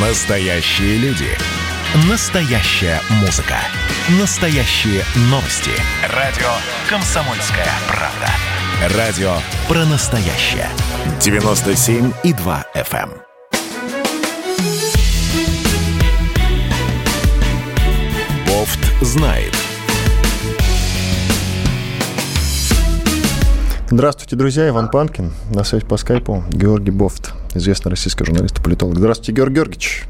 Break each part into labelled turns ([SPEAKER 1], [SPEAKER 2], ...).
[SPEAKER 1] Настоящие люди. Настоящая музыка. Настоящие новости. Радио «Комсомольская правда». Радио про настоящее. 97,2 FM. эм. Бофт знает.
[SPEAKER 2] Здравствуйте, друзья. Иван Панкин. На связи по скайпу Георгий Бофт, известный российский журналист и политолог. Здравствуйте, Георгий Георгиевич.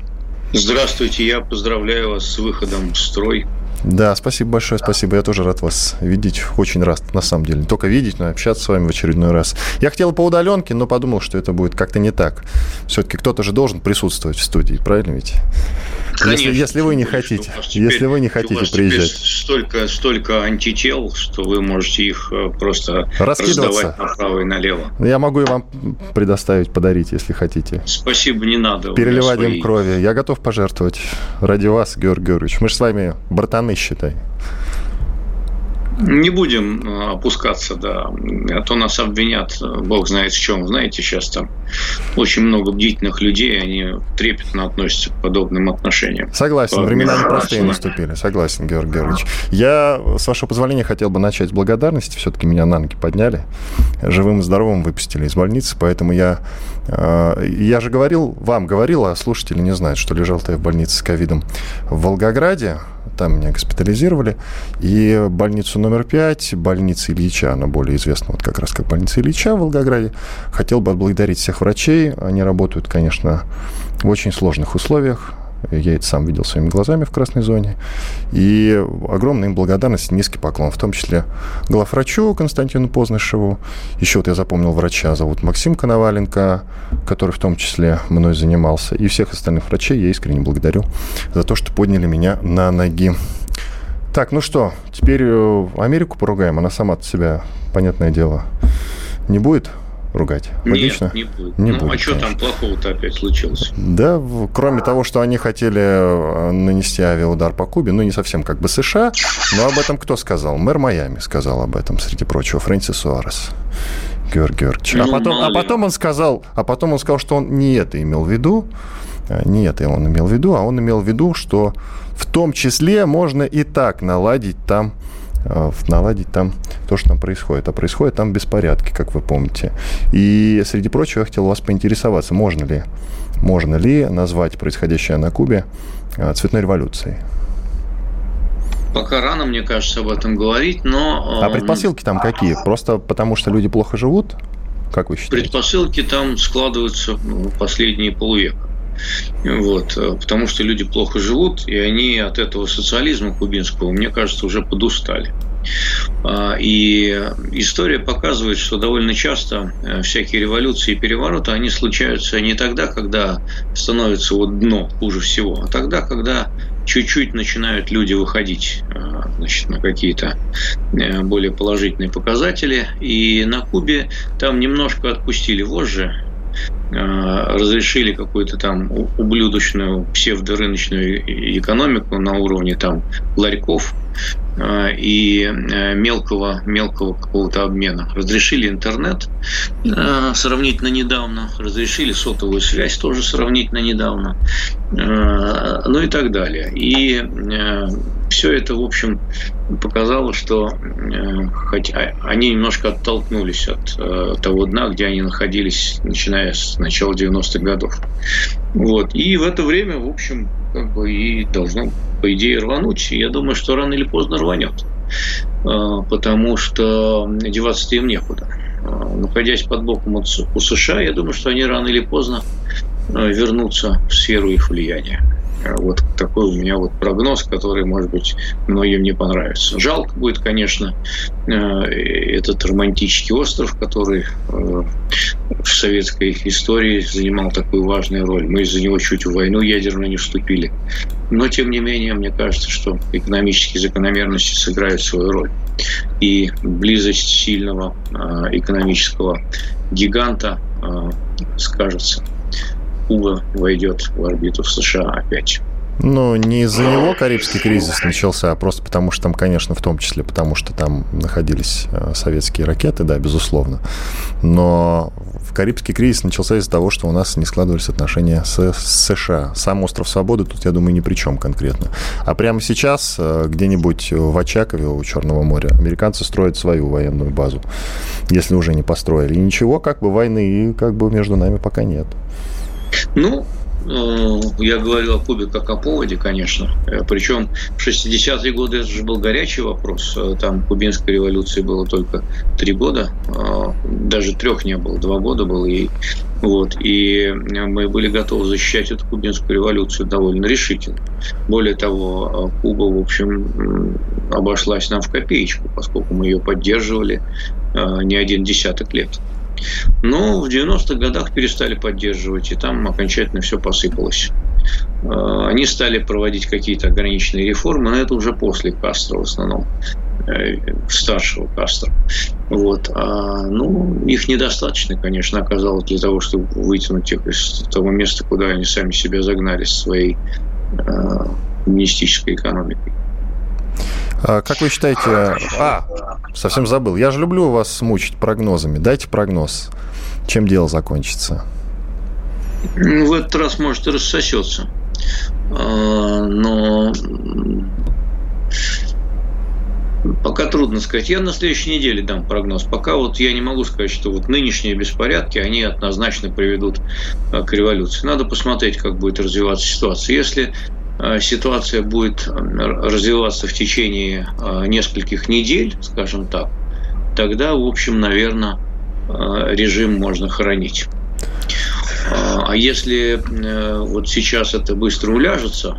[SPEAKER 3] Здравствуйте, я поздравляю вас с выходом в строй.
[SPEAKER 2] Да, спасибо большое, спасибо. Я тоже рад вас видеть. Очень рад, на самом деле. Не только видеть, но и общаться с вами в очередной раз. Я хотел по удаленке, но подумал, что это будет как-то не так. Все-таки кто-то же должен присутствовать в студии, правильно ведь?
[SPEAKER 3] Конечно,
[SPEAKER 2] если, если вы не хотите,
[SPEAKER 3] теперь,
[SPEAKER 2] если вы не хотите приезжать.
[SPEAKER 3] Столько, столько антител, что вы можете их э, просто раздавать направо и налево.
[SPEAKER 2] Я могу и вам предоставить, подарить, если хотите.
[SPEAKER 3] Спасибо, не надо.
[SPEAKER 2] Переливать
[SPEAKER 3] свои...
[SPEAKER 2] им крови. Я готов пожертвовать ради вас, Георгий Георгиевич. Мы же с вами братаны, считай.
[SPEAKER 3] Не будем э, опускаться, да. А то нас обвинят, э, бог знает в чем. Знаете, сейчас там очень много бдительных людей, они трепетно относятся к подобным отношениям.
[SPEAKER 2] Согласен, времена непростые наступили. Согласен, Георгий Георгиевич. Я, с вашего позволения, хотел бы начать с благодарности. Все-таки меня на ноги подняли. Живым и здоровым выпустили из больницы, поэтому я... э, Я же говорил, вам говорил, а слушатели не знают, что лежал-то я в больнице с ковидом в Волгограде. Там меня госпитализировали. И больницу номер пять, больница Ильича, она более известна вот как раз как больница Ильича в Волгограде. Хотел бы отблагодарить всех врачей. Они работают, конечно, в очень сложных условиях. Я это сам видел своими глазами в красной зоне. И огромная им благодарность, низкий поклон, в том числе главврачу Константину Познышеву. Еще вот я запомнил врача, зовут Максим Коноваленко, который в том числе мной занимался. И всех остальных врачей я искренне благодарю за то, что подняли меня на ноги. Так, ну что, теперь э, Америку поругаем. Она сама от себя, понятное дело, не будет ругать?
[SPEAKER 3] Нет, не будет.
[SPEAKER 2] Не
[SPEAKER 3] ну,
[SPEAKER 2] будет,
[SPEAKER 3] а что там плохого-то опять случилось?
[SPEAKER 2] Да, кроме того, что они хотели э, нанести авиаудар по Кубе, ну, не совсем как бы США, но об этом кто сказал? Мэр Майами сказал об этом, среди прочего, Фрэнсис Суарес. Георгий Георгиевич. А
[SPEAKER 3] Ну,
[SPEAKER 2] потом,
[SPEAKER 3] мало
[SPEAKER 2] а потом он сказал, а потом он сказал, что он не это имел в виду, а, не это он имел в виду, а он имел в виду, что в том числе можно и так наладить там э, наладить там то, что там происходит. А происходит там беспорядки, как вы помните. И, среди прочего, я хотел вас поинтересоваться, можно ли, можно ли назвать происходящее на Кубе э, цветной революцией?
[SPEAKER 3] Пока рано, мне кажется, об этом говорить, но...
[SPEAKER 2] А
[SPEAKER 3] э,
[SPEAKER 2] предпосылки там какие? Просто потому, что люди плохо живут? Как вы считаете?
[SPEAKER 3] Предпосылки там складываются ну, последние полвека. Вот, э, потому что люди плохо живут, и они от этого социализма кубинского, мне кажется, уже подустали. А, И история показывает, что довольно часто э, всякие революции и перевороты, они случаются не тогда, когда становится вот дно хуже всего, а тогда, когда чуть-чуть начинают люди выходить э, значит, на какие-то более положительные показатели. И на Кубе там немножко отпустили вожжи, разрешили какую-то там ублюдочную псевдорыночную экономику на уровне там ларьков э, и э, мелкого, мелкого какого-то обмена. Разрешили интернет э, сравнительно недавно, разрешили сотовую связь тоже сравнительно недавно, э, ну и так далее. И все это, в общем, показало, что э, хотя они немножко оттолкнулись от э, того дна, где они находились, начиная с начала 90-х годов. Вот. И в это время, в общем, как бы и должно, по идее, рвануть. Я думаю, что рано или поздно рванет. Э, Потому что деваться-то им некуда. Э, Находясь под боком у США, я думаю, что они рано или поздно э, вернутся в сферу их влияния. Э, Вот такой у меня вот прогноз, который, может быть, многим не понравится. Жалко будет, конечно, э, этот романтический остров, который э, в советской истории занимал такую важную роль. Мы из-за него чуть в войну ядерную не вступили. Но, тем не менее, мне кажется, что экономические закономерности сыграют свою роль. И близость сильного э, экономического гиганта скажется. Куба войдет в орбиту в США опять.
[SPEAKER 2] Ну, не из-за него Карибский кризис начался, а просто потому, что там, конечно, в том числе потому, что там находились э, советские ракеты, да, безусловно. Но Карибский кризис начался из-за того, что у нас не складывались отношения с, с США. Сам остров Свободы тут, я думаю, ни при чем конкретно. А прямо сейчас э, где-нибудь в Очакове у Черного моря американцы строят свою военную базу, если уже не построили. И ничего, как бы войны как бы между нами пока нет.
[SPEAKER 3] Ну, Э, я говорил о Кубе как о поводе, конечно. Э, Причем в 60-е годы это же был горячий вопрос. Э, там кубинской революции было только три года. Даже трех не было, два года было ей. Вот. И мы были готовы защищать эту кубинскую революцию довольно решительно. Более того, Куба, в общем, обошлась нам в копеечку, поскольку мы ее поддерживали не один десяток лет. Но в 90-х годах перестали поддерживать, и там окончательно все посыпалось. Э, они стали проводить какие-то ограниченные реформы, но это уже после Кастро в основном э, старшего Кастро. Вот. А, ну, их недостаточно, конечно, оказалось для того, чтобы вытянуть их из того места, куда они сами себя загнали своей э, коммунистической экономикой.
[SPEAKER 2] А, как вы считаете... А, совсем забыл. Я же люблю вас мучить прогнозами. Дайте прогноз. Чем дело закончится?
[SPEAKER 3] Ну, в этот раз, может, и рассосется. А, но Пока трудно сказать. Я на следующей неделе дам прогноз. Пока вот я не могу сказать, что вот нынешние беспорядки, они однозначно приведут а, к революции. Надо посмотреть, как будет развиваться ситуация. Если ситуация будет э, развиваться в течение э, нескольких недель, скажем так, тогда, в общем, наверное, режим можно хоронить. А если вот сейчас это быстро уляжется,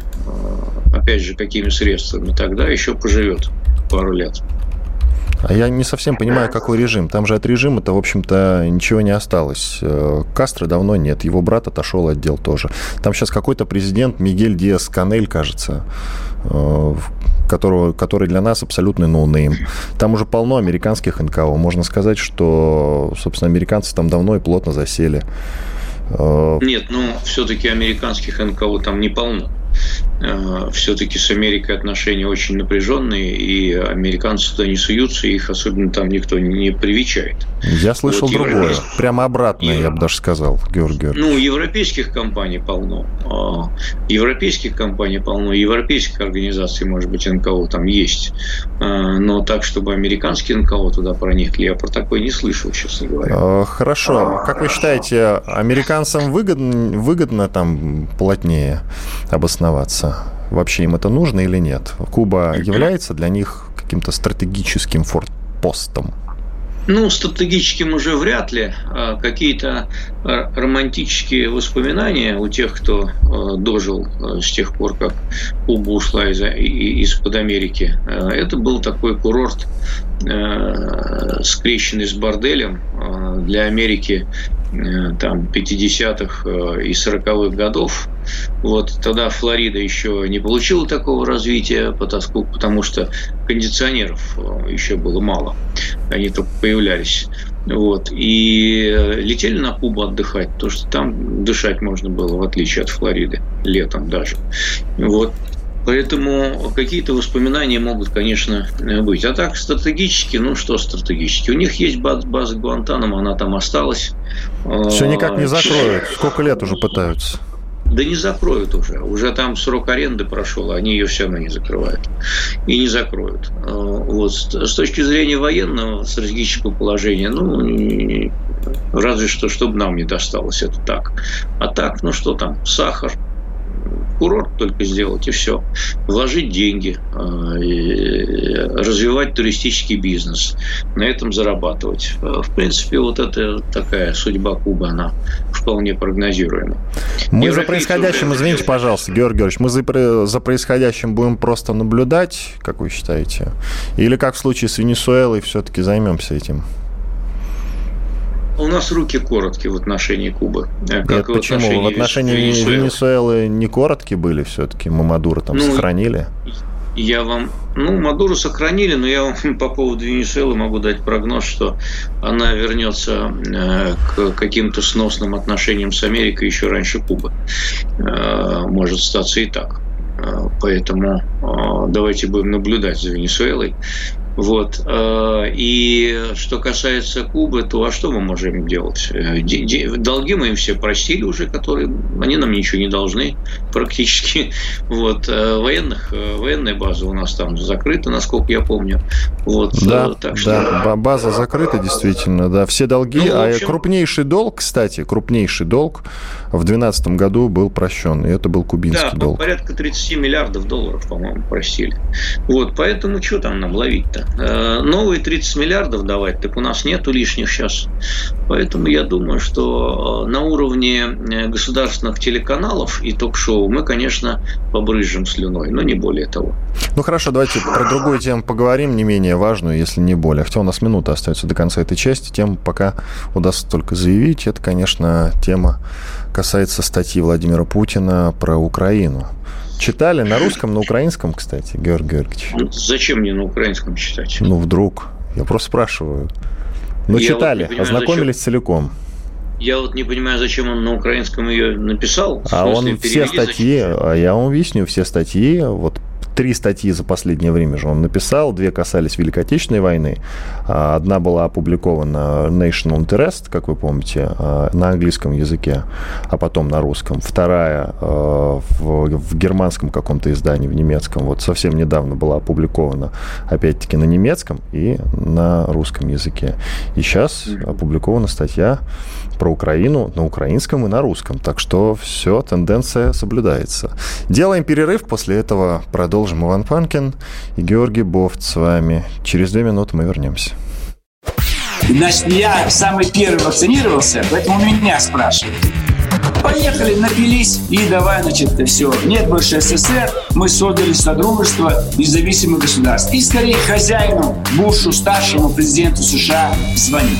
[SPEAKER 3] опять же, какими средствами, тогда еще поживет пару лет.
[SPEAKER 2] А я не совсем понимаю, какой режим. Там же от режима-то, в общем-то, ничего не осталось. Э, Кастро давно нет, его брат отошел от дел тоже. Там сейчас какой-то президент Мигель Диас Канель, кажется, э, которого, который для нас абсолютный no name. Там уже полно американских НКО. Можно сказать, что, собственно, американцы там давно и плотно засели.
[SPEAKER 3] Э, нет, ну, все-таки американских НКО там не полно. Э, все-таки с Америкой отношения очень напряженные, и американцы туда не суются, их особенно там никто не привечает.
[SPEAKER 2] Я слышал вот другое, европейск... прямо обратное, Евро... я бы даже сказал, Георгий Георгиевич.
[SPEAKER 3] Ну, европейских компаний полно. А, европейских компаний полно, европейских организаций, может быть, НКО там есть. А, но так, чтобы американские НКО туда проникли, я про такое не слышал, честно говоря.
[SPEAKER 2] А, хорошо. Как вы считаете, американцам выгодно, выгодно там плотнее обосноваться? Вообще им это нужно или нет? Куба является для них каким-то стратегическим форпостом?
[SPEAKER 3] Ну, стратегическим уже вряд ли. А какие-то а, романтические воспоминания у тех, кто а, дожил с тех пор, как Куба ушла из- из-под Америки. Это был такой курорт, скрещенный с борделем для Америки там 50-х э, и 40-х годов. Вот тогда Флорида еще не получила такого развития, потому что кондиционеров э, еще было мало. Они только появлялись. Вот. И летели на Кубу отдыхать, потому что там дышать можно было, в отличие от Флориды, летом даже. Вот. Поэтому какие-то воспоминания могут, конечно, быть. А так, стратегически, ну что стратегически? У них есть база, база Гуантанамо, она там осталась.
[SPEAKER 2] Все никак не закроют. Сколько лет уже пытаются?
[SPEAKER 3] Да не закроют уже. Уже там срок аренды прошел, а они ее все равно не закрывают. И не закроют. Вот. С точки зрения военного стратегического положения, ну, разве что, чтобы нам не досталось, это так. А так, ну что там, сахар, курорт только сделать и все. Вложить деньги, а, развивать туристический бизнес, на этом зарабатывать. А, в принципе, вот это такая судьба Кубы, она вполне прогнозируема.
[SPEAKER 2] Мы за происходящим, извините, пожалуйста, Георгий Георгиевич, мы за, за происходящим будем просто наблюдать, как вы считаете? Или как в случае с Венесуэлой все-таки займемся этим?
[SPEAKER 3] У нас руки короткие в отношении Кубы.
[SPEAKER 2] Э, как Нет, в почему? Отношении в отношении Венесуэлы. Венесуэлы не короткие были все-таки? Мы Мадуро там ну, сохранили?
[SPEAKER 3] Я вам... Ну, Мадуру сохранили, но я вам по поводу Венесуэлы могу дать прогноз, что она вернется э, к каким-то сносным отношениям с Америкой еще раньше Кубы. Э, может статься и так. Поэтому давайте будем наблюдать за Венесуэлой. Вот. Э, и что касается Кубы, то а что мы можем делать? Э, долги мы им все простили уже, которые они нам ничего не должны практически. Вот. Э, военных, военная база у нас там закрыта, насколько я помню. Вот.
[SPEAKER 2] Да, так что... да, база закрыта действительно, да. Все долги, ну, а общем... а крупнейший долг, кстати, крупнейший долг в 2012 году был прощен, и это был кубинский
[SPEAKER 3] да,
[SPEAKER 2] долг.
[SPEAKER 3] порядка 30 миллиардов долларов, по-моему, просили. Вот, поэтому что там нам ловить-то? Э, новые 30 миллиардов давать, так у нас нету лишних сейчас. Поэтому я думаю, что э, на уровне э, государственных телеканалов и ток-шоу мы, конечно, побрызжем слюной, но не более того.
[SPEAKER 2] Ну хорошо, давайте про другую тему поговорим, не менее важную, если не более. Хотя у нас минута остается до конца этой части. Тему пока удастся только заявить. Это, конечно, тема касается статьи Владимира Путина про Украину. Читали на русском, на украинском, кстати, Георгий Георгиевич?
[SPEAKER 3] Ну, зачем мне на украинском читать?
[SPEAKER 2] Ну, вдруг. Я просто спрашиваю. Ну, я читали, вот понимаю, ознакомились зачем... целиком.
[SPEAKER 3] Я вот не понимаю, зачем он на украинском ее написал.
[SPEAKER 2] А он все статьи, зачем? я вам объясню, все статьи, вот три статьи за последнее время же он написал. Две касались Великой Отечественной войны. А, одна была опубликована National Interest, как вы помните, а, на английском языке, а потом на русском. Вторая а, в, в германском каком-то издании, в немецком. Вот совсем недавно была опубликована, опять-таки, на немецком и на русском языке. И сейчас опубликована статья про Украину на украинском и на русском. Так что все, тенденция соблюдается. Делаем перерыв, после этого продолжим Иван Панкин и Георгий Бофт с вами. Через две минуты мы вернемся.
[SPEAKER 4] Значит, я самый первый вакцинировался, поэтому меня спрашивают. Поехали, напились и давай, значит, все. Нет больше СССР, мы создали Содружество независимых государств. И скорее хозяину, Бушу, старшему президенту США звонить.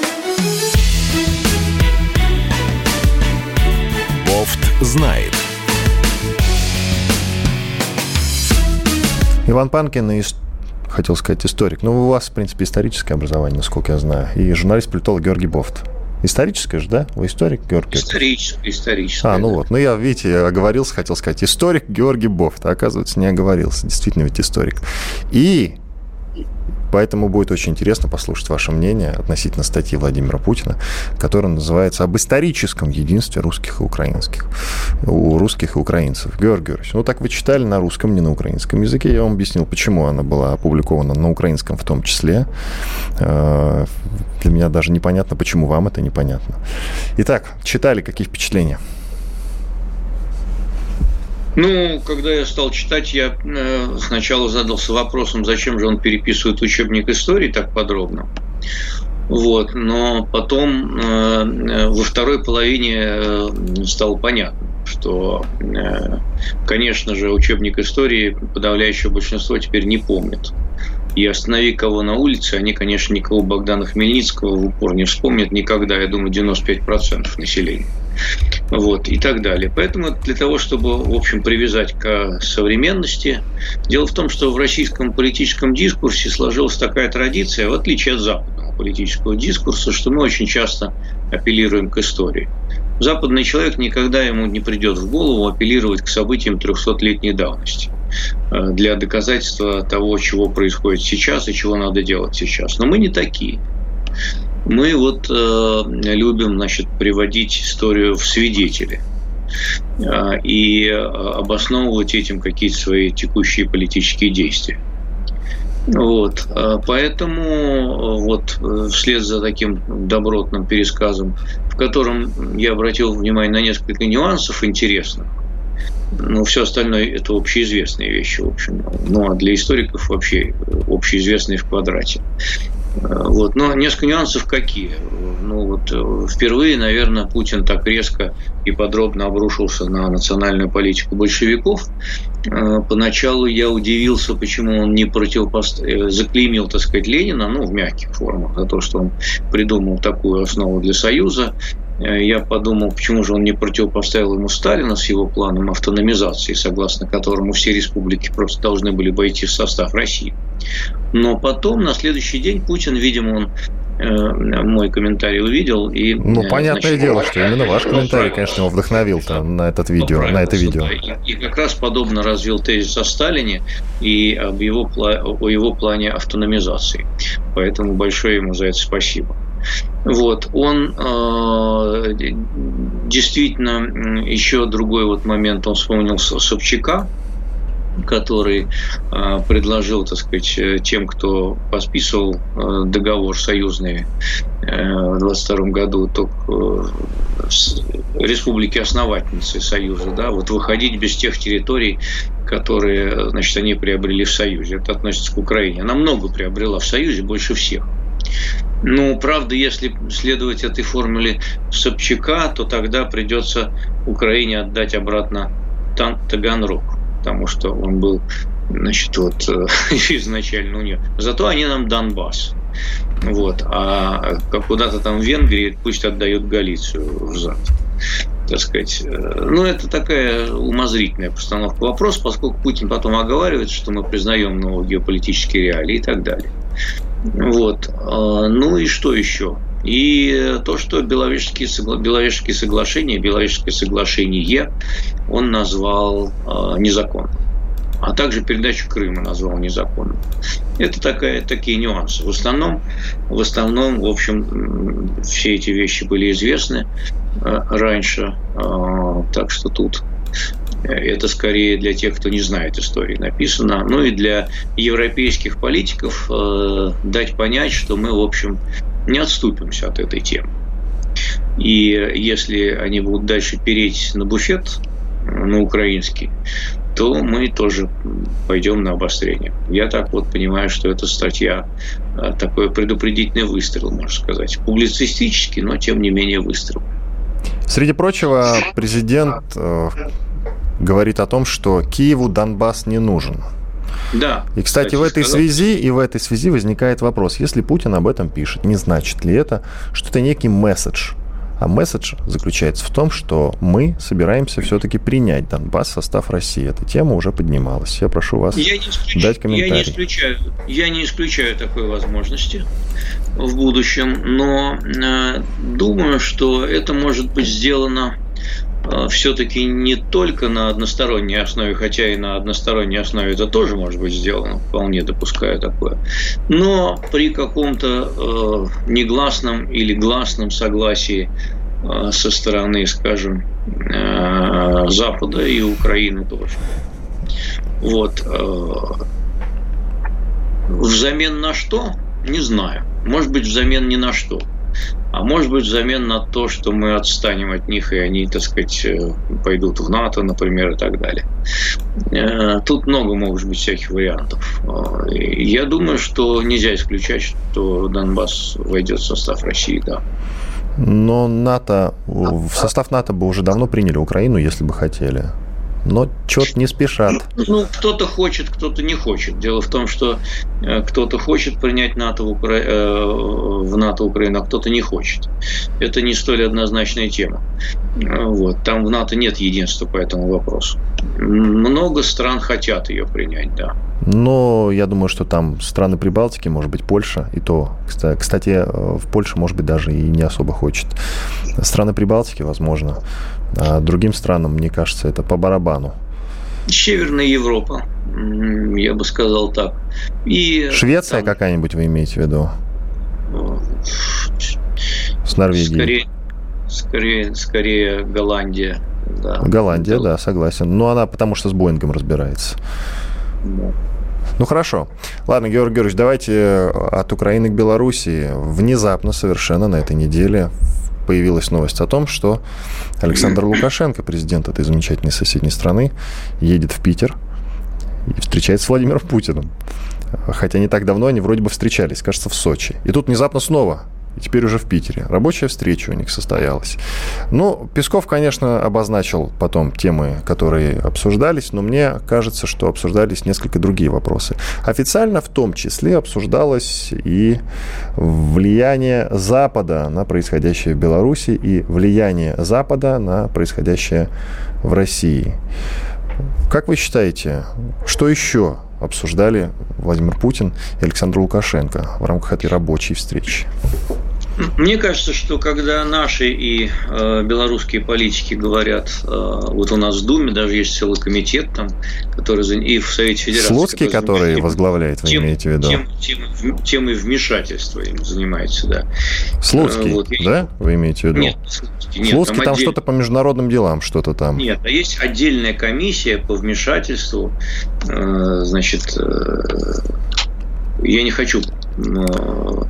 [SPEAKER 1] Бофт знает.
[SPEAKER 2] Иван Панкин и хотел сказать историк. Ну, у вас, в принципе, историческое образование, насколько я знаю. И журналист-политолог Георгий Бофт. Историческое же, да? Вы историк, Георгий?
[SPEAKER 3] Историческое, историческое.
[SPEAKER 2] А, ну да. вот. Ну, я, видите, я оговорился, хотел сказать, историк Георгий Бофт. А оказывается, не оговорился. Действительно, ведь историк. И Поэтому будет очень интересно послушать ваше мнение относительно статьи Владимира Путина, которая называется «Об историческом единстве русских и украинских». У русских и украинцев. Георгий Георгиевич, ну так вы читали на русском, не на украинском языке. Я вам объяснил, почему она была опубликована на украинском в том числе. Э, для меня даже непонятно, почему вам это непонятно. Итак, читали, какие впечатления?
[SPEAKER 3] Ну, когда я стал читать, я э, сначала задался вопросом, зачем же он переписывает учебник истории так подробно. Вот, но потом э, э во второй половине э, стало понятно, что, э, конечно же, учебник истории подавляющее большинство теперь не помнит. И останови кого на улице, они, конечно, никого Богдана Хмельницкого в упор не вспомнят никогда, я думаю, 95% населения вот, и так далее. Поэтому для того, чтобы, в общем, привязать к современности, дело в том, что в российском политическом дискурсе сложилась такая традиция, в отличие от западного политического дискурса, что мы очень часто апеллируем к истории. Западный человек никогда ему не придет в голову апеллировать к событиям 300-летней давности э, для доказательства того, чего происходит сейчас и чего надо делать сейчас. Но мы не такие. Мы вот э, любим, значит, приводить историю в свидетели э, и обосновывать этим какие-то свои текущие политические действия. Вот. Э, поэтому э, вот вслед за таким добротным пересказом, в котором я обратил внимание на несколько нюансов интересных, но все остальное – это общеизвестные вещи, в общем. Ну, а для историков вообще общеизвестные в квадрате. Вот. Но несколько нюансов какие? Ну вот впервые, наверное, Путин так резко и подробно обрушился на национальную политику большевиков. Поначалу я удивился, почему он не противопоставил, заклеймил, так сказать, Ленина, ну, в мягких формах, за то, что он придумал такую основу для Союза, Э, я подумал, почему же он не противопоставил ему Сталина с его планом автономизации, согласно которому все республики просто должны были войти в состав России. Но потом, на следующий день, Путин, видимо, он э, мой комментарий увидел. И,
[SPEAKER 2] ну, э, понятное значит, дело, что именно ваш комментарий, конечно, его вдохновил на этот видео, на это видео.
[SPEAKER 3] И, и как раз подобно развил тезис о Сталине и об его, о его плане автономизации. Поэтому большое ему за это спасибо. Вот, он э, действительно еще другой вот момент, он вспомнил Собчака, который э, предложил, так сказать, тем, кто подписывал э, договор союзный э, в 22 году, только э, республики основательницы Союза, да, вот выходить без тех территорий, которые, значит, они приобрели в Союзе. Это относится к Украине. Она много приобрела в Союзе, больше всех. Ну, правда, если следовать этой формуле Собчака, то тогда придется Украине отдать обратно Таганрог, потому что он был, значит, вот изначально у нее. Зато они нам Донбасс. Вот. А куда-то там в Венгрии пусть отдают Галицию взад так сказать. Ну, это такая умозрительная постановка вопроса, поскольку Путин потом оговаривает, что мы признаем новые геополитические реалии и так далее. Вот. А, ну и что еще? И то, что Беловежские, Беловежские соглашения, Беловежское соглашение он назвал а, незаконным. А также передачу Крыма назвал незаконным. Это такая, такие нюансы. В основном, в основном, в общем, все эти вещи были известны а, раньше. Так что тут это скорее для тех, кто не знает истории написано. Ну и для европейских политиков э, дать понять, что мы, в общем, не отступимся от этой темы. И если они будут дальше переть на буфет, на украинский, то мы тоже пойдем на обострение. Я так вот понимаю, что эта статья э, такой предупредительный выстрел, можно сказать. Публицистический, но тем не менее выстрел.
[SPEAKER 2] Среди прочего, президент э, говорит о том, что Киеву Донбасс не нужен.
[SPEAKER 3] Да.
[SPEAKER 2] И, кстати, кстати в этой сказал. связи и в этой связи возникает вопрос: если Путин об этом пишет, не значит ли это, что это некий месседж? А месседж заключается в том, что мы собираемся все-таки принять Донбасс в состав России. Эта тема уже поднималась. Я прошу вас я исключ... дать комментарий.
[SPEAKER 3] Я не, исключаю, я не исключаю такой возможности в будущем, но э, думаю, что это может быть сделано все-таки не только на односторонней основе, хотя и на односторонней основе это тоже может быть сделано, вполне допускаю такое, но при каком-то э, негласном или гласном согласии э, со стороны, скажем, э, Запада и Украины тоже. Вот. Э, взамен на что? Не знаю. Может быть, взамен ни на что а может быть взамен на то, что мы отстанем от них, и они, так сказать, э, пойдут в НАТО, например, и так далее. Э, тут много может быть всяких вариантов. Э, я думаю, что нельзя исключать, что Донбасс войдет в состав России, да.
[SPEAKER 2] Но НАТО, в состав НАТО бы уже давно приняли Украину, если бы хотели но что-то не спешат.
[SPEAKER 3] Ну, кто-то хочет, кто-то не хочет. Дело в том, что э, кто-то хочет принять НАТО в, Укра... Э, в НАТО Украину, а кто-то не хочет. Это не столь однозначная тема. Э, вот. Там в НАТО нет единства по этому вопросу. Много стран хотят ее принять, да.
[SPEAKER 2] Но я думаю, что там страны Прибалтики, может быть, Польша, и то, кстати, в Польше, может быть, даже и не особо хочет. Страны Прибалтики, возможно. А другим странам, мне кажется, это по барабану.
[SPEAKER 3] Северная Европа, я бы сказал так.
[SPEAKER 2] И Швеция там... какая-нибудь вы имеете в виду? С Норвегией.
[SPEAKER 3] Скорее, скорее, скорее Голландия.
[SPEAKER 2] Да. Голландия, да, согласен. Но она потому что с Боингом разбирается. Да. Ну хорошо. Ладно, Георгий Георгиевич, давайте от Украины к Белоруссии. Внезапно совершенно на этой неделе появилась новость о том, что Александр Лукашенко, президент этой замечательной соседней страны, едет в Питер и встречается с Владимиром Путиным. хотя не так давно они вроде бы встречались, кажется, в Сочи. И тут внезапно снова и теперь уже в Питере. Рабочая встреча у них состоялась. Ну, Песков, конечно, обозначил потом темы, которые обсуждались, но мне кажется, что обсуждались несколько другие вопросы. Официально в том числе обсуждалось и влияние Запада на происходящее в Беларуси и влияние Запада на происходящее в России. Как вы считаете, что еще обсуждали Владимир Путин и Александр Лукашенко в рамках этой рабочей встречи?
[SPEAKER 3] Мне кажется, что когда наши и э, белорусские политики говорят, э, вот у нас в Думе даже есть целый комитет там, который и в Совете Федерации.
[SPEAKER 2] Слуцкий, который, который возглавляет, вы тем, имеете в виду? Тем,
[SPEAKER 3] тем, темой вмешательства им занимается, да.
[SPEAKER 2] Слуцкий, э, вот, да, вы имеете в виду?
[SPEAKER 3] Нет, Слуцкий, нет,
[SPEAKER 2] Слуцкий там, там отдель... что-то по международным делам, что-то там.
[SPEAKER 3] Нет, а есть отдельная комиссия по вмешательству, э, значит, э, я не хочу э,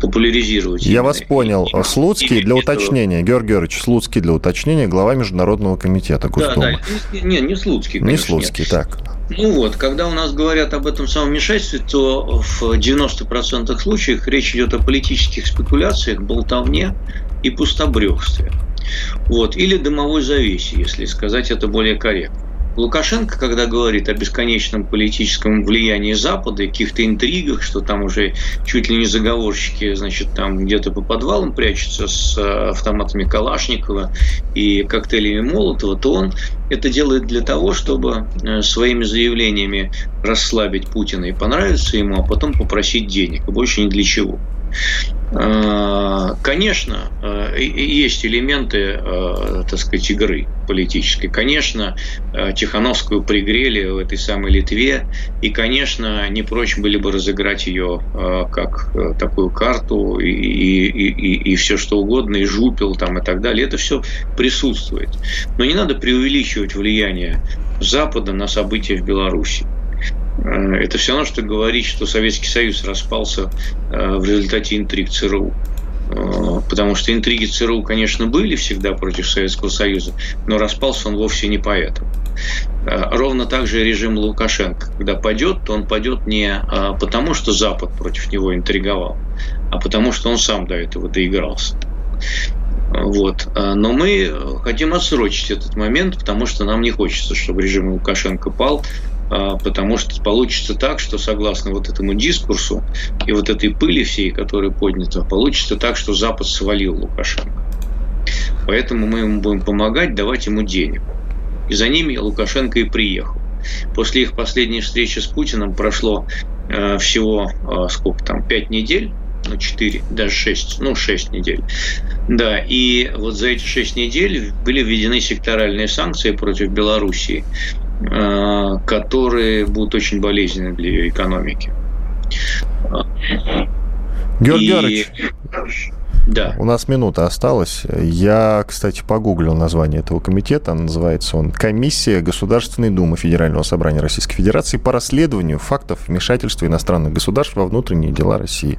[SPEAKER 3] популяризировать.
[SPEAKER 2] Я вас понял. Именно, Слуцкий для уточнения, Георгий Георгиевич, Слуцкий для уточнения, глава Международного комитета Госдумы. Да,
[SPEAKER 3] да, не, не Слуцкий, конечно,
[SPEAKER 2] Не Слуцкий, нет. так.
[SPEAKER 3] Ну вот, когда у нас говорят об этом самом вмешательстве, то в 90% случаев речь идет о политических спекуляциях, болтовне и пустобрехстве. Вот, или дымовой завесе, если сказать это более корректно. Лукашенко, когда говорит о бесконечном политическом влиянии Запада и каких-то интригах, что там уже чуть ли не заговорщики, значит, там где-то по подвалам прячутся с э, автоматами Калашникова и коктейлями Молотова, то он это делает для того, чтобы э, своими заявлениями расслабить Путина и понравиться ему, а потом попросить денег, больше ни для чего. Э, конечно, э, есть элементы, э, так сказать, игры политической. Конечно, Тихановскую пригрели в этой самой Литве, и, конечно, не прочь были бы разыграть ее как такую карту и, и, и, и все что угодно, и жупил там и так далее. Это все присутствует. Но не надо преувеличивать влияние Запада на события в Беларуси. Э, это все равно, что говорить, что Советский Союз распался э, в результате интриг ЦРУ. Э, потому что интриги ЦРУ, конечно, были всегда против Советского Союза, но распался он вовсе не поэтому. Ровно так же режим Лукашенко. Когда падет, то он падет не потому, что Запад против него интриговал, а потому, что он сам до этого доигрался. Вот. Но мы хотим отсрочить этот момент, потому что нам не хочется, чтобы режим Лукашенко пал, потому что получится так, что согласно вот этому дискурсу и вот этой пыли всей, которая поднята, получится так, что Запад свалил Лукашенко. Поэтому мы ему будем помогать, давать ему денег. И за ними Лукашенко и приехал. После их последней встречи с Путиным прошло э, всего, э, сколько там, пять недель, ну, 4, даже 6, ну, 6 недель. Да, и вот за эти 6 недель были введены секторальные санкции против Белоруссии. Э, которые будут очень болезненны для ее экономики.
[SPEAKER 2] Георгий Георгиевич, да. У нас минута осталась. Я, кстати, погуглил название этого комитета. Называется он «Комиссия Государственной Думы Федерального собрания Российской Федерации по расследованию фактов вмешательства иностранных государств во внутренние дела России».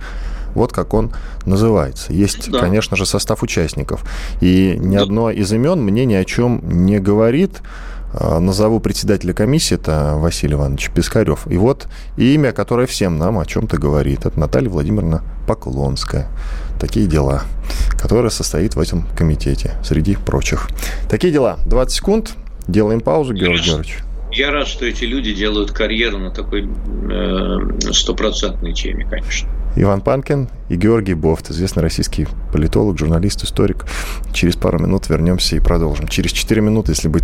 [SPEAKER 2] Вот как он называется. Есть, да. конечно же, состав участников. И ни одно из имен мне ни о чем не говорит. А, назову председателя комиссии, это Василий Иванович Пискарев. И вот имя, которое всем нам о чем-то говорит. Это Наталья Владимировна Поклонская. Такие дела, которая состоит в этом комитете, среди прочих. Такие дела. 20 секунд. Делаем паузу, Георгий Георгиевич.
[SPEAKER 3] Я рад, что эти люди делают карьеру на такой э, стопроцентной теме, конечно.
[SPEAKER 2] Иван Панкин и Георгий Бофт, известный российский политолог, журналист, историк. Через пару минут вернемся и продолжим. Через 4 минуты, если быть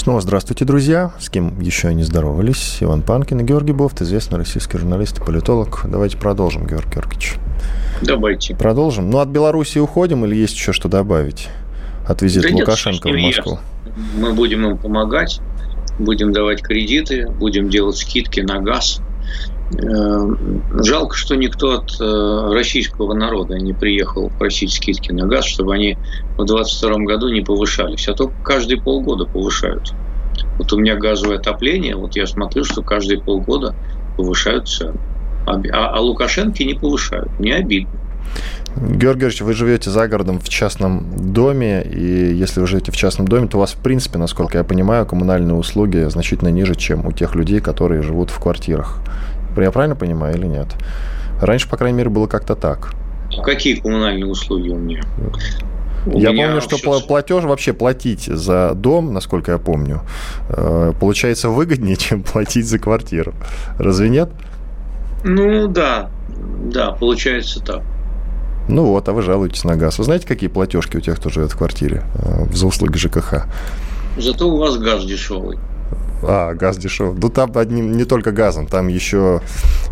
[SPEAKER 2] Снова здравствуйте, друзья. С кем еще не здоровались? Иван Панкин и Георгий Бофт, известный российский журналист и политолог. Давайте продолжим, Георгий Георгиевич.
[SPEAKER 3] Давайте.
[SPEAKER 2] Продолжим. Ну, от Беларуси уходим или есть еще что добавить? От визита да Лукашенко нет, в Москву.
[SPEAKER 3] Мы будем им помогать, будем давать кредиты, будем делать скидки на газ. Э, жалко, что никто от э, российского народа не приехал просить скидки на газ, чтобы они в 2022 году не повышались. А то каждые полгода повышают. Вот у меня газовое отопление, вот я смотрю, что каждые полгода повышаются а, а, а Лукашенко не повышают. Мне обидно.
[SPEAKER 2] Георгий Георгиевич, вы живете за городом в частном доме, и если вы живете в частном доме, то у вас, в принципе, насколько я понимаю, коммунальные услуги значительно ниже, чем у тех людей, которые живут в квартирах. Я правильно понимаю или нет? Раньше, по крайней мере, было как-то так.
[SPEAKER 3] Какие коммунальные услуги у меня?
[SPEAKER 2] У я меня помню, что все... платеж вообще платить за дом, насколько я помню, э, получается выгоднее, чем платить за квартиру. Разве нет?
[SPEAKER 3] Ну да, да, получается так.
[SPEAKER 2] Ну вот, а вы жалуетесь на газ. Вы знаете, какие платежки у тех, кто живет в квартире э, за услуги ЖКХ?
[SPEAKER 3] Зато у вас газ дешевый.
[SPEAKER 2] А, газ дешевый. Ну, там одним, не только газом, там еще,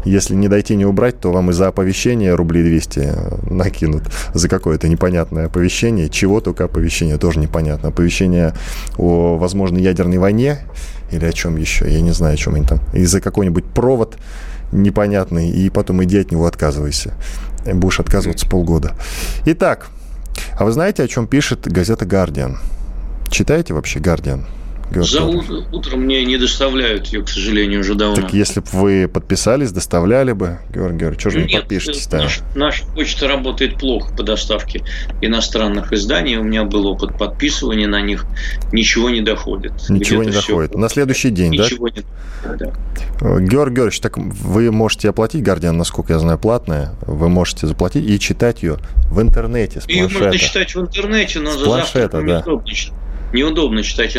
[SPEAKER 2] если не дойти, не убрать, то вам и за оповещение рублей 200 накинут. За какое-то непонятное оповещение. Чего только оповещение, тоже непонятно. Оповещение о возможной ядерной войне или о чем еще, я не знаю, о чем они там. И за какой-нибудь провод непонятный, и потом иди от него отказывайся. Будешь отказываться полгода. Итак, а вы знаете, о чем пишет газета «Гардиан»? Читаете вообще «Гардиан»?
[SPEAKER 3] За утром мне не доставляют ее, к сожалению, уже давно.
[SPEAKER 2] Так если бы вы подписались, доставляли бы, Георгий Георгиевич, что же не подпишетесь
[SPEAKER 3] наш, наша почта работает плохо по доставке иностранных изданий. У меня был опыт подписывания на них. Ничего не доходит.
[SPEAKER 2] Ничего не доходит. На следующий день, Ничего да? Не... да. Георгий Георгиевич, так вы можете оплатить «Гардиан», насколько я знаю, платная. Вы можете заплатить и читать ее в интернете с планшета.
[SPEAKER 3] Ее можно читать в интернете, но с за планшета, да неудобно читать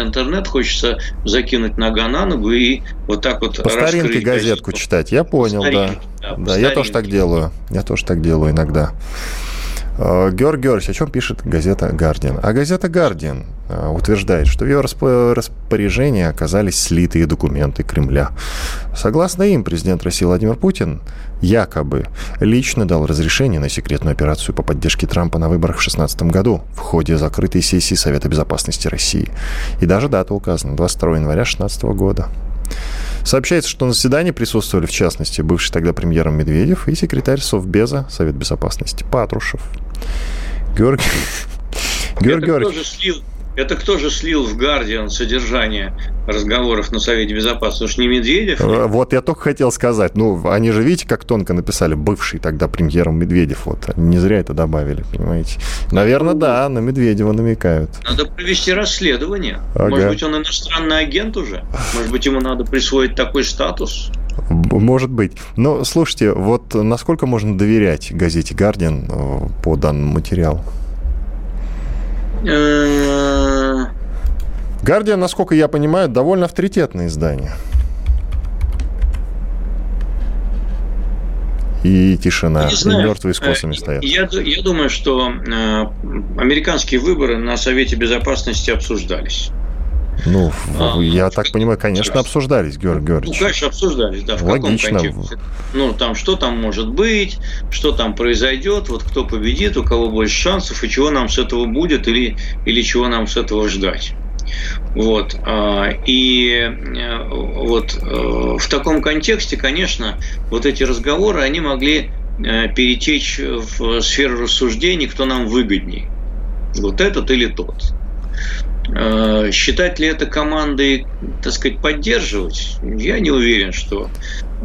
[SPEAKER 3] интернет, хочется закинуть нога на ногу и вот так вот
[SPEAKER 2] По старинке газетку читать, я понял, да. Да, да я тоже так делаю, я тоже так делаю иногда. Э, Георг Георгиевич, о чем пишет газета «Гардиан»? А газета «Гардиан» э, утверждает, что в ее распоряжении оказались слитые документы Кремля. Согласно им, президент России Владимир Путин якобы лично дал разрешение на секретную операцию по поддержке Трампа на выборах в 2016 году в ходе закрытой сессии Совета Безопасности России. И даже дата указана – 22 января 2016 года. Сообщается, что на заседании присутствовали, в частности, бывший тогда премьером Медведев и секретарь Совбеза Совет Безопасности Патрушев.
[SPEAKER 3] Георгий... Георгий Георгиевич. Это кто же слил в Гардиан содержание разговоров на Совете Безопасности? Уж не Медведев? Ли?
[SPEAKER 2] Вот я только хотел сказать. Ну, они же, видите, как тонко написали, бывший тогда премьером Медведев. Вот, не зря это добавили, понимаете? Наверное, да, на Медведева намекают.
[SPEAKER 3] Надо провести расследование. Ага. Может быть, он иностранный агент уже? Может быть, ему надо присвоить такой статус?
[SPEAKER 2] Может быть. Но слушайте, вот насколько можно доверять газете «Гардиан» э, по данному материалу? Гардиан, насколько я понимаю, довольно авторитетное издание. И тишина, и мертвые с косами э, стоят.
[SPEAKER 3] Я, я думаю, что э, американские выборы на Совете Безопасности обсуждались.
[SPEAKER 2] Ну, а, я так понимаю, конечно, раз. обсуждались, Георгий Георгиевич.
[SPEAKER 3] Ну, конечно, обсуждались, да. В
[SPEAKER 2] Логично.
[SPEAKER 3] каком контексте? Ну, там, что там может быть, что там произойдет, вот кто победит, у кого больше шансов, и чего нам с этого будет, или, или чего нам с этого ждать. Вот. А, и э, вот э, в таком контексте, конечно, вот эти разговоры, они могли э, перетечь в сферу рассуждений, кто нам выгодней. Вот этот или тот. Э, считать ли это командой, так сказать, поддерживать, я не уверен, что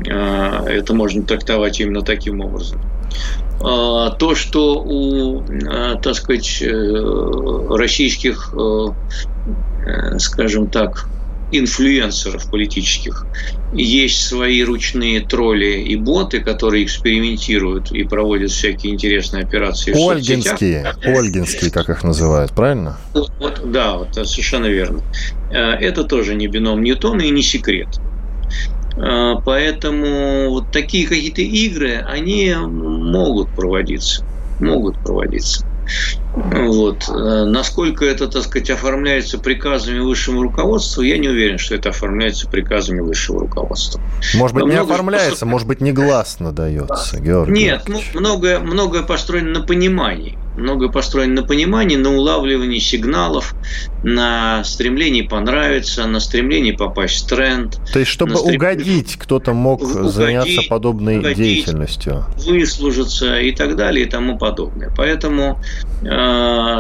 [SPEAKER 3] э, это можно трактовать именно таким образом. А, то, что у, э, так сказать, российских, скажем так, инфлюенсеров политических. Есть свои ручные тролли и боты, которые экспериментируют и проводят всякие интересные операции.
[SPEAKER 2] Ольгинские, Ольгинские, как их называют, правильно?
[SPEAKER 3] Вот, да, вот, совершенно верно. Э, это тоже не бином Ньютона и не секрет. Э, поэтому вот такие какие-то игры, они могут проводиться. Могут проводиться. Вот. Э, насколько это, так сказать, оформляется приказами высшего руководства, я не уверен, что это оформляется приказами высшего руководства.
[SPEAKER 2] Может быть, Там не оформляется, может быть, негласно дается,
[SPEAKER 3] Георгий Нет, ну, многое, многое построено на понимании многое построено на понимании, на улавливании сигналов, на стремлении понравиться, на стремлении попасть в тренд.
[SPEAKER 2] То есть, чтобы стремлении... угодить, кто-то мог угодить, заняться подобной угодить, деятельностью.
[SPEAKER 3] Выслужиться и так далее и тому подобное. Поэтому, э,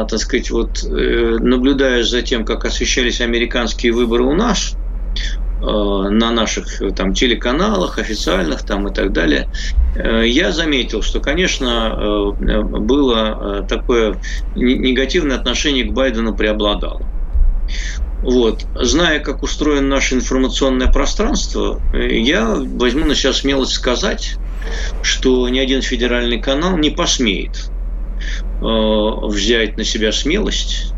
[SPEAKER 3] так сказать, вот э, наблюдая за тем, как освещались американские выборы у нас, Э, на наших э, там телеканалах официальных там и так далее, я заметил, что, конечно, было такое негативное отношение к Байдену преобладало. Вот. Зная, как устроено наше информационное пространство, я возьму на себя смелость сказать, что ни один федеральный канал не посмеет взять на себя смелость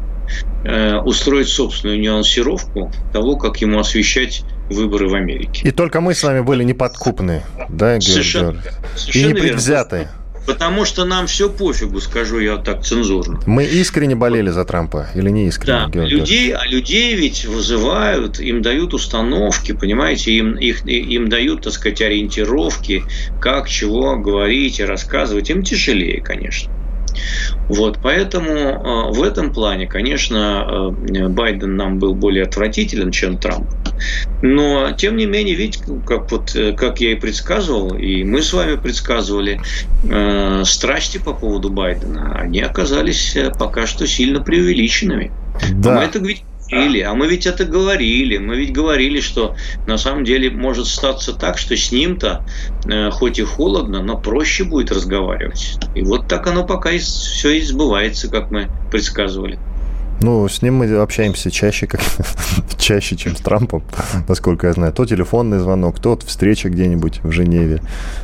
[SPEAKER 3] устроить собственную нюансировку того, как ему освещать выборы в Америке.
[SPEAKER 2] И только мы с вами были неподкупны, да,
[SPEAKER 3] Совершенно,
[SPEAKER 2] совершенно И непредвзяты.
[SPEAKER 3] Потому что нам все пофигу, скажу я так цензурно.
[SPEAKER 2] Мы искренне болели за Трампа или не искренне?
[SPEAKER 3] Да, Георгий? людей, а людей ведь вызывают, им дают установки, понимаете, им, их, им дают, так сказать, ориентировки, как, чего говорить и рассказывать. Им тяжелее, конечно. Вот, поэтому э, в этом плане, конечно, э, Байден нам был более отвратителен, чем Трамп. Но, тем не менее, видите, как, вот, э, как я и предсказывал, и мы с вами предсказывали, э, страсти по поводу Байдена, они оказались пока что сильно преувеличенными. Да. мы это ведь говорили, а мы ведь это говорили, мы ведь говорили, что на самом деле может статься так, что с ним-то э, хоть и холодно, но проще будет разговаривать. И вот так оно пока и все и сбывается, как мы предсказывали.
[SPEAKER 2] Ну, с ним мы общаемся чаще, как чаще, чем с Трампом, насколько я знаю. То телефонный звонок, то встреча где-нибудь в Женеве.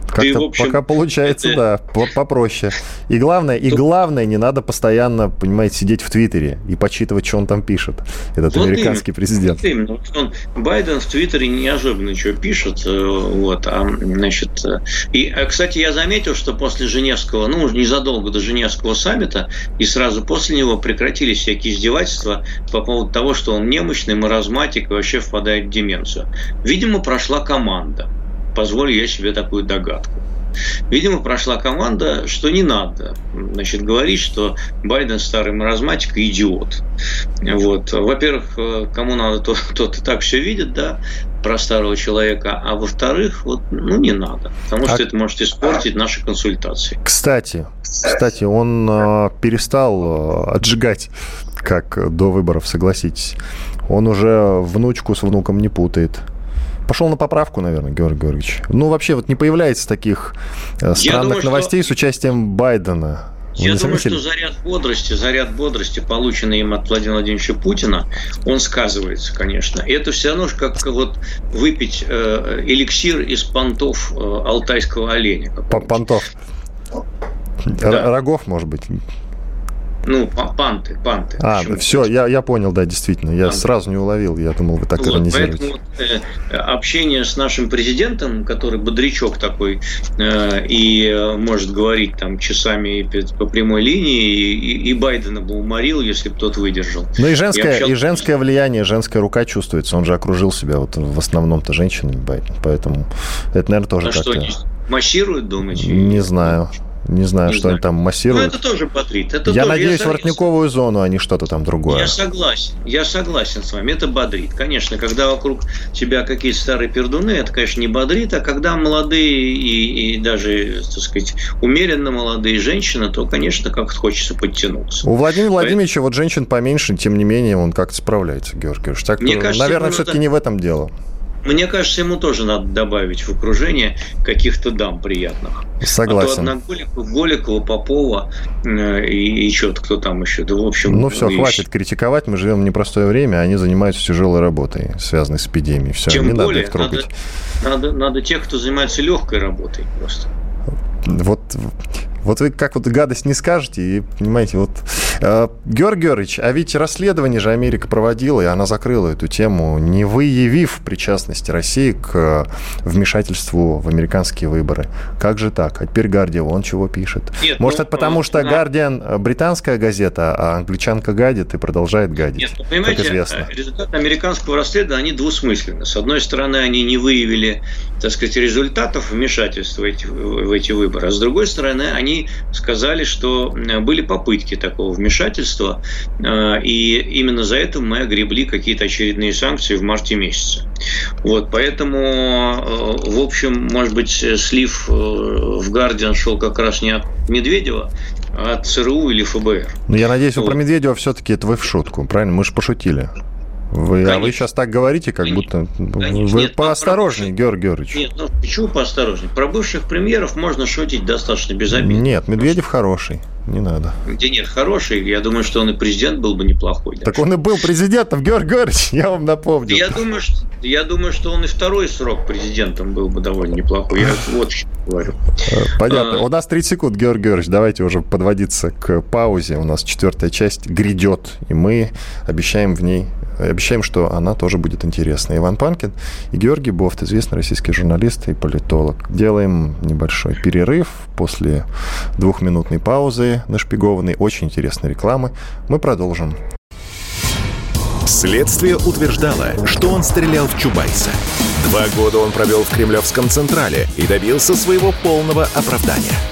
[SPEAKER 2] Как-то общем, пока получается, это... да, попроще. И главное, и главное, не надо постоянно, понимаете, сидеть в Твиттере и почитывать, что он там пишет, этот вот американский именно, президент. Вот
[SPEAKER 3] именно. Он, Байден в Твиттере неожиданно что пишет, э, вот, а, значит, э, и, а, кстати, я заметил, что после Женевского, ну, незадолго до Женевского саммита, и сразу после него прекратились всякие издевательства по поводу того, что он немощный, маразматик и вообще впадает в деменцию. Видимо, прошла команда. Позволю я себе такую догадку. Видимо, прошла команда, что не надо значит, говорить, что Байден старый маразматик и идиот. Вот. Во-первых, кому надо, тот, тот и так все видит, да, про старого человека, а во-вторых, вот, ну, не надо, потому что а... это может испортить наши консультации.
[SPEAKER 2] Кстати, кстати, он э, перестал э, отжигать как до выборов, согласитесь. Он уже внучку с внуком не путает. Пошел на поправку, наверное, Георгий Георгиевич. Ну, вообще, вот не появляется таких э, странных думаю, новостей что... с участием Байдена.
[SPEAKER 3] Вы Я думаю, что заряд бодрости, заряд бодрости, полученный им от Владимира Владимировича Путина, он сказывается, конечно. И это все равно, как вот выпить э, эликсир из понтов э, алтайского оленя.
[SPEAKER 2] Понтов. Да. Рогов, может быть.
[SPEAKER 3] Ну, панты, панты.
[SPEAKER 2] А, Почему? все, я, я понял, да, действительно. Я панты. сразу не уловил, я думал, вы так вот, иронизируете. Поэтому
[SPEAKER 3] э, общение с нашим президентом, который бодрячок такой, э, и э, может говорить там часами по прямой линии, и, и Байдена бы уморил, если бы тот выдержал.
[SPEAKER 2] Ну и женское, и, и женское влияние, женская рука чувствуется. Он же окружил себя вот в основном-то женщинами, Байден. Поэтому это, наверное, тоже а как-то...
[SPEAKER 3] что, массируют, думаете?
[SPEAKER 2] Не знаю. Не знаю, не что знаю. они там массируют.
[SPEAKER 3] Ну, это тоже бодрит. Это
[SPEAKER 2] я
[SPEAKER 3] тоже,
[SPEAKER 2] надеюсь, я воротниковую зону, а не что-то там другое.
[SPEAKER 3] Я согласен. Я согласен с вами. Это бодрит. Конечно, когда вокруг тебя какие-то старые пердуны, это, конечно, не бодрит. А когда молодые и, и даже, так сказать, умеренно молодые женщины, то, конечно, как-то хочется подтянуться.
[SPEAKER 2] У Владимира Поэтому... Владимировича вот женщин поменьше, тем не менее, он как-то справляется, Георгий Георгиевич. Так, Мне кажется, наверное, все-таки это... не в этом дело.
[SPEAKER 3] Мне кажется, ему тоже надо добавить в окружение каких-то дам приятных.
[SPEAKER 2] Согласен.
[SPEAKER 3] А то Голикова, Голикова Попова э, и, и что-то кто там еще. Да, в общем,
[SPEAKER 2] ну все, хватит критиковать. Мы живем в непростое время, они занимаются тяжелой работой, связанной с эпидемией. Все,
[SPEAKER 3] Тем не более, надо их трогать. Надо, надо, надо тех, кто занимается легкой работой просто.
[SPEAKER 2] Вот вот вы как вот гадость не скажете, и, понимаете, вот Э, Георгий Георгиевич, а ведь расследование же Америка проводила, и она закрыла эту тему, не выявив причастности России к вмешательству в американские выборы. Как же так? А теперь Гардиан, он чего пишет? Нет, Может, ну, это потому, ну, что Гардиан британская газета, а англичанка гадит и продолжает гадить, Нет, ну, понимаете, как известно.
[SPEAKER 3] результаты американского расследования, они двусмысленны. С одной стороны, они не выявили, так сказать, результатов вмешательства в эти, в эти выборы, а с другой стороны, они сказали, что были попытки такого вмешательства, э, и именно за это мы огребли какие-то очередные санкции в марте месяце. Вот, поэтому, э, в общем, может быть, слив э, в Гардиан шел как раз не от Медведева, а от ЦРУ или ФБР.
[SPEAKER 2] Но я надеюсь, вот. про Медведева все-таки это вы в шутку, правильно? Мы же пошутили. Вы, а вы сейчас так говорите, как Конечно. будто... Конечно. Вы Нет, поосторожнее, про... Георгий Георгиевич.
[SPEAKER 3] Нет, ну почему поосторожнее? Про бывших премьеров можно шутить достаточно безобидно.
[SPEAKER 2] Нет, Медведев хороший. Не надо.
[SPEAKER 3] Где нет, хороший. Я думаю, что он и президент был бы неплохой.
[SPEAKER 2] Так он и был президентом, Георгий Георгиевич, я вам напомню.
[SPEAKER 3] Я думаю, что, я думаю, что он и второй срок президентом был бы довольно неплохой. Я вот что говорю.
[SPEAKER 2] Э, понятно. А... У нас 30 секунд, Георгий Георгиевич. Давайте уже подводиться к паузе. У нас четвертая часть грядет, и мы обещаем в ней обещаем, что она тоже будет интересна. Иван Панкин и Георгий Бофт, известный российский журналист и политолог. Делаем небольшой перерыв после двухминутной паузы нашпигованной очень интересной рекламы. Мы продолжим.
[SPEAKER 1] Следствие утверждало, что он стрелял в Чубайса. Два года он провел в Кремлевском Централе и добился своего полного оправдания –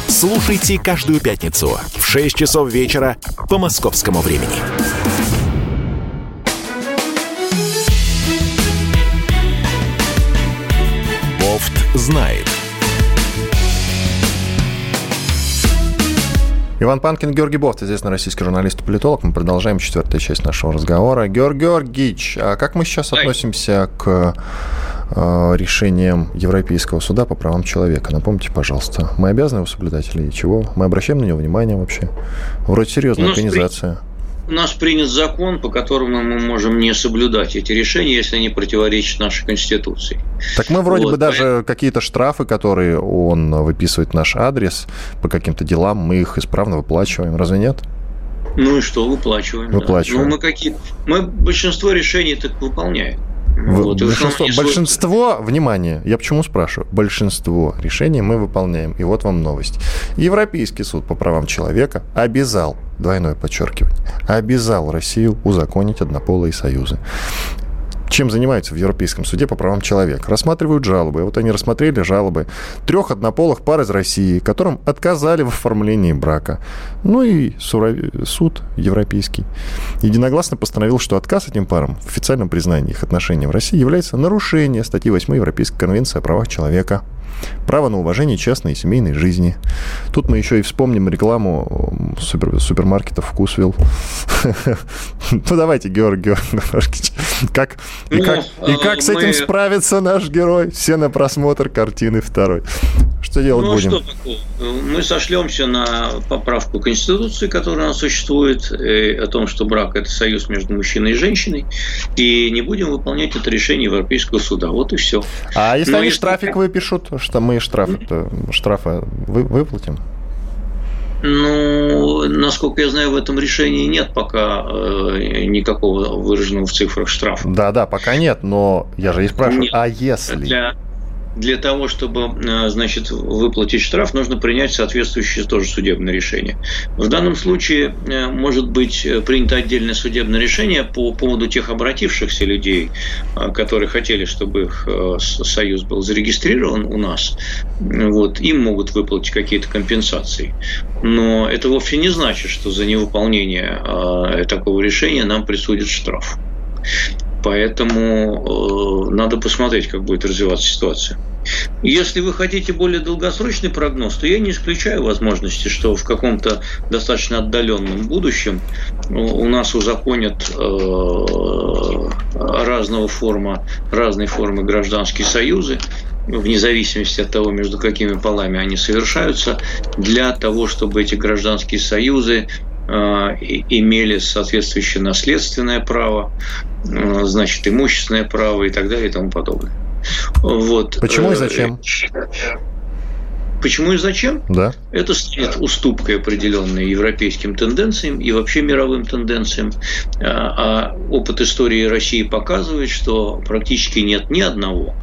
[SPEAKER 1] Слушайте каждую пятницу в 6 часов вечера по московскому времени. Бофт знает.
[SPEAKER 2] Иван Панкин, Георгий Бофт, известный российский журналист и политолог. Мы продолжаем четвертую часть нашего разговора. Георгий Георгиевич, а как мы сейчас относимся к решением Европейского суда по правам человека. Напомните, пожалуйста, мы обязаны его соблюдать или чего? Мы обращаем на него внимание вообще? Вроде серьезная организация.
[SPEAKER 3] У нас принят закон, по которому мы можем не соблюдать эти решения, если они противоречат нашей Конституции.
[SPEAKER 2] Так мы вроде вот, бы даже поэтому... какие-то штрафы, которые он выписывает наш адрес по каким-то делам, мы их исправно выплачиваем. Разве нет?
[SPEAKER 3] Ну и что, выплачиваем.
[SPEAKER 2] Выплачиваем.
[SPEAKER 3] Да. Ну, мы, какие... мы большинство решений так выполняем.
[SPEAKER 2] Вот, большинство, большинство, внимание, я почему спрашиваю? Большинство решений мы выполняем. И вот вам новость. Европейский суд по правам человека обязал, двойное подчеркивание, обязал Россию узаконить однополые союзы чем занимаются в Европейском суде по правам человека. Рассматривают жалобы. Вот они рассмотрели жалобы трех однополых пар из России, которым отказали в оформлении брака. Ну и суд европейский единогласно постановил, что отказ этим парам в официальном признании их отношений в России является нарушением статьи 8 Европейской конвенции о правах человека право на уважение частной и семейной жизни. Тут мы еще и вспомним рекламу супер, супермаркета «Вкусвилл». Ну, давайте, Георгий Георгиевич, как, и ну, как, и как с этим справится наш герой? Все на просмотр картины второй. Что делать ну, будем? Что такое?
[SPEAKER 3] Мы сошлемся на поправку Конституции, которая у нас существует, э, о том, что брак – это союз между мужчиной и женщиной, и не будем выполнять это решение Европейского суда. Вот и все.
[SPEAKER 2] А если Но они если... штрафик выпишут, что мы штрафы, штрафы вы, выплатим?
[SPEAKER 3] Ну, насколько я знаю, в этом решении нет пока э, никакого выраженного в цифрах штрафа.
[SPEAKER 2] Да, да, пока нет, но я же и спрашиваю, нет. а если?
[SPEAKER 3] Для, для того, чтобы э, значит, выплатить штраф, нужно принять соответствующее тоже судебное решение. В данном случае э, может быть э, принято отдельное судебное решение по поводу тех обратившихся людей, которые хотели, чтобы их союз был зарегистрирован у нас. Вот, им могут выплатить какие-то компенсации. Но это вовсе не значит, что за невыполнение такого решения нам присудят штраф. Поэтому э, надо посмотреть, как будет развиваться ситуация. Если вы хотите более долгосрочный прогноз, то я не исключаю возможности, что в каком-то достаточно отдаленном будущем у нас узаконят э, разного форма, разной формы гражданские союзы, вне зависимости от того, между какими полами они совершаются, для того, чтобы эти гражданские союзы имели соответствующее наследственное право, значит, имущественное право и так далее и тому подобное.
[SPEAKER 2] Вот. Почему и зачем?
[SPEAKER 3] Почему и зачем?
[SPEAKER 2] Да.
[SPEAKER 3] Это станет уступкой определенной европейским тенденциям и вообще мировым тенденциям. А, опыт истории России показывает, что практически нет ни одного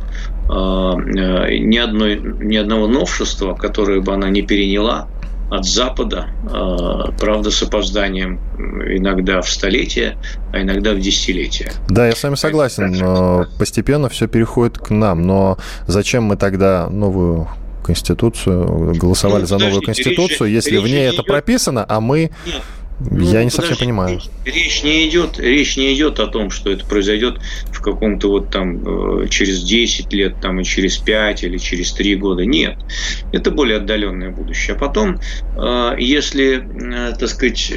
[SPEAKER 3] ни, одной, ни одного новшества, которое бы она не переняла от Запада, а, правда, с опозданием иногда в столетия, а иногда в десятилетия.
[SPEAKER 2] Да, я с вами согласен. Постепенно все переходит к нам. Но зачем мы тогда новую Конституцию, голосовали ну, за новую Конституцию, речь, если речь в ней это идет... прописано, а мы... Нет. Ну, Я не совсем понимаю.
[SPEAKER 3] Речь не идет, речь не идет о том, что это произойдет в каком-то вот там э, через 10 лет, там и через 5 или через 3 года. Нет. Это более отдаленное будущее. А потом, э, если, э, так сказать,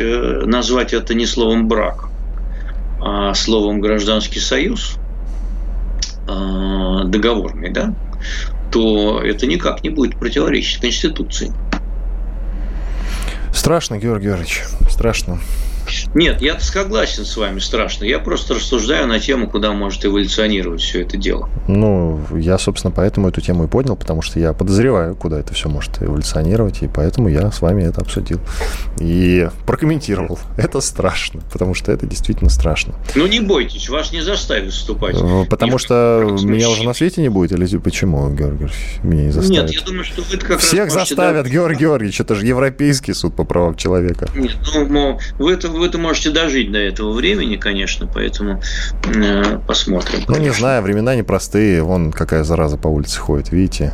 [SPEAKER 3] назвать это не словом брак, а словом гражданский союз, договорный, да, то это никак не будет противоречить Конституции.
[SPEAKER 2] Страшно, Георгий Георгиевич, страшно.
[SPEAKER 3] Нет, я согласен с вами, страшно. Я просто рассуждаю на тему, куда может эволюционировать все это дело.
[SPEAKER 2] Ну, я, собственно, поэтому эту тему и поднял, потому что я подозреваю, куда это все может эволюционировать, и поэтому я с вами это обсудил. И прокомментировал. Это страшно, потому что это действительно страшно.
[SPEAKER 3] Ну, не бойтесь, вас не заставят вступать.
[SPEAKER 2] Ну, потому Нет, что меня уже на свете не будет? Или почему, Георгий Георгиевич, меня не заставят?
[SPEAKER 3] Нет, я думаю, что вы как
[SPEAKER 2] Всех раз заставят, да... Георгий Георгиевич, это же Европейский суд по правам человека.
[SPEAKER 3] Нет, ну, вы это вы-то можете дожить до этого времени, конечно, поэтому э, посмотрим.
[SPEAKER 2] Ну, не знаю, времена непростые. Вон какая зараза по улице ходит, видите.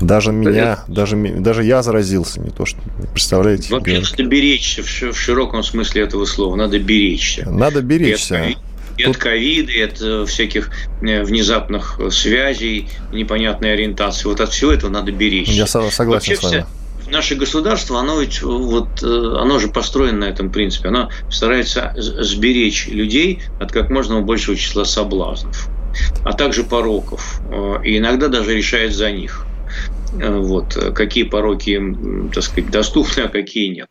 [SPEAKER 2] Даже меня, это... даже, даже я заразился, не то что, представляете?
[SPEAKER 3] Вообще, надо беречься в, в широком смысле этого слова, надо беречься.
[SPEAKER 2] Надо беречься.
[SPEAKER 3] И от ковида, и от э, всяких э, внезапных связей, непонятной ориентации. Вот от всего этого надо беречься.
[SPEAKER 2] Я согласен Вообще с вами. Вся,
[SPEAKER 3] наше государство, оно ведь вот, э, оно же построено на этом принципе. Оно старается сберечь людей от как можно большего числа соблазнов, а также пороков. Э, и иногда даже решает за них. Э, вот, какие пороки так сказать, доступны, а какие нет.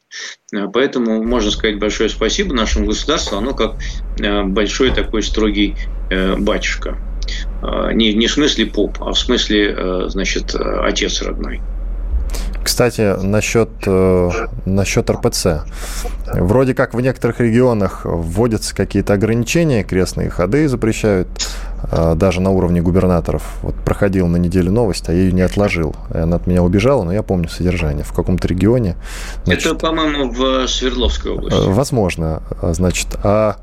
[SPEAKER 3] Поэтому можно сказать большое спасибо нашему государству. Оно как большой такой строгий батюшка. Не, не в смысле поп, а в смысле, значит, отец родной.
[SPEAKER 2] Кстати, насчет, э, насчет РПЦ. Вроде как в некоторых регионах вводятся какие-то ограничения, крестные ходы запрещают, э, даже на уровне губернаторов. Вот проходил на неделю новость, а я ее не отложил. Она от меня убежала, но я помню содержание. В каком-то регионе.
[SPEAKER 3] Значит, Это, по-моему, в Свердловской области. Э,
[SPEAKER 2] возможно. Значит, а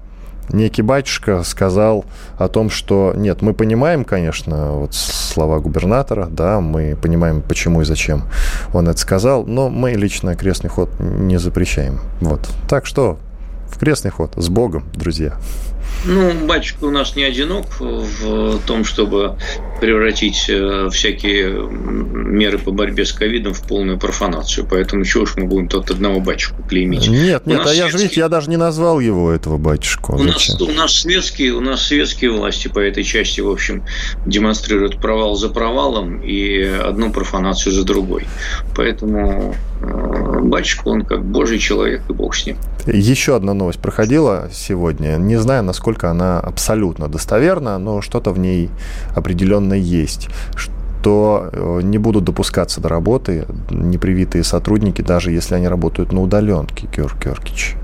[SPEAKER 2] некий батюшка сказал о том, что нет, мы понимаем, конечно, вот слова губернатора, да, мы понимаем, почему и зачем он это сказал, но мы лично крестный ход не запрещаем. Вот. Так что в крестный ход. С Богом, друзья.
[SPEAKER 3] Ну, батюшка у нас не одинок в том, чтобы превратить э, всякие меры по борьбе с ковидом в полную профанацию. Поэтому чего уж мы будем тот одного батюшку клеймить?
[SPEAKER 2] Нет, нет, а я же, видите, я даже не назвал его, этого батюшку.
[SPEAKER 3] У нас, у нас светские, у нас светские власти по этой части, в общем, демонстрируют провал за провалом и одну профанацию за другой. Поэтому э, батюшка, он как божий человек, и бог с ним.
[SPEAKER 2] Еще одна новость проходила сегодня. Не знаю, насколько она абсолютно достоверна, но что-то в ней определенно есть что э, не будут допускаться до работы непривитые сотрудники, даже если они работают на удаленке, Георг Георгиевич.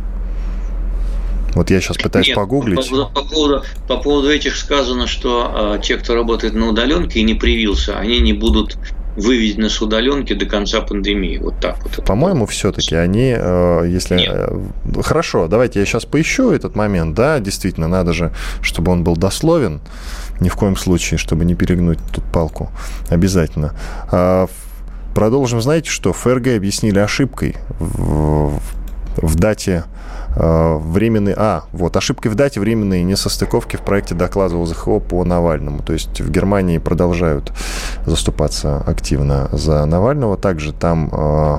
[SPEAKER 2] Вот я сейчас пытаюсь Нет, погуглить.
[SPEAKER 3] По, по, поводу, по поводу этих сказано, что э, те, кто работает на удаленке и не привился, они не будут выведены с удаленки до конца пандемии. Вот так вот.
[SPEAKER 2] По-моему, все-таки они, э, если... Нет. Э, хорошо, давайте я сейчас поищу этот момент. Да, действительно, надо же, чтобы он был дословен. Ни в коем случае, чтобы не перегнуть тут палку. Обязательно. А, продолжим. Знаете что? ФРГ объяснили ошибкой в, в дате Э, временные... А, вот, ошибки в дате, временные несостыковки в проекте доклада ОЗХО по Навальному. То есть в Германии продолжают заступаться активно за Навального. Также там э,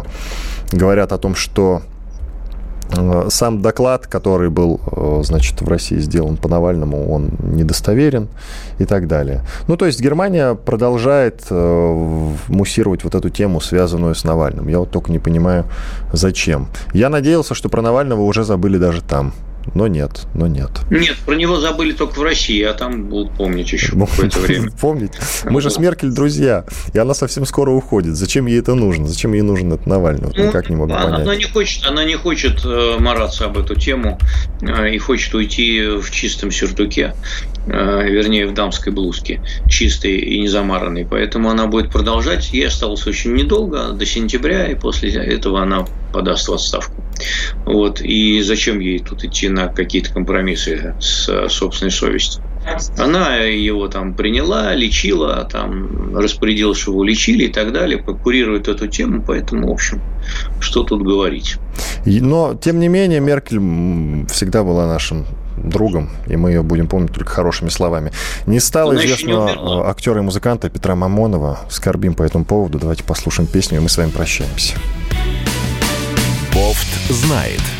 [SPEAKER 2] говорят о том, что Э, сам доклад, который был, э, значит, в России сделан по Навальному, он недостоверен и так далее. Ну, то есть Германия продолжает муссировать вот эту тему, связанную с Навальным. Я вот только не понимаю, зачем. Я надеялся, что про Навального уже забыли даже там. Но нет, но нет.
[SPEAKER 3] Нет, про него забыли только в России, а там будут помнить еще какое-то время.
[SPEAKER 2] Помнить? Мы же с Меркель друзья, и она совсем скоро уходит. Зачем ей это нужно? Зачем ей нужен этот Навальный? Вот
[SPEAKER 3] ну,
[SPEAKER 2] никак не могу понять.
[SPEAKER 3] Она не хочет, она не хочет э, мараться об эту тему э, и хочет уйти в чистом сюртуке, э, вернее, в дамской блузке, чистой и не замаранной. Поэтому она будет продолжать. Ей осталось очень недолго, до сентября, и после этого она подаст в отставку. Вот. И зачем ей тут идти на какие-то компромиссы с собственной совестью? Она его там приняла, лечила, там распорядилась, чтобы его лечили и так далее, курирует эту тему, поэтому, в общем, что тут говорить.
[SPEAKER 2] Но, тем не менее, Меркель всегда была нашим другом, и мы ее будем помнить только хорошими словами. Не стало Она известного не актера и музыканта Петра Мамонова. Скорбим по этому поводу. Давайте послушаем песню, и мы с вами прощаемся.
[SPEAKER 1] Бофт знает.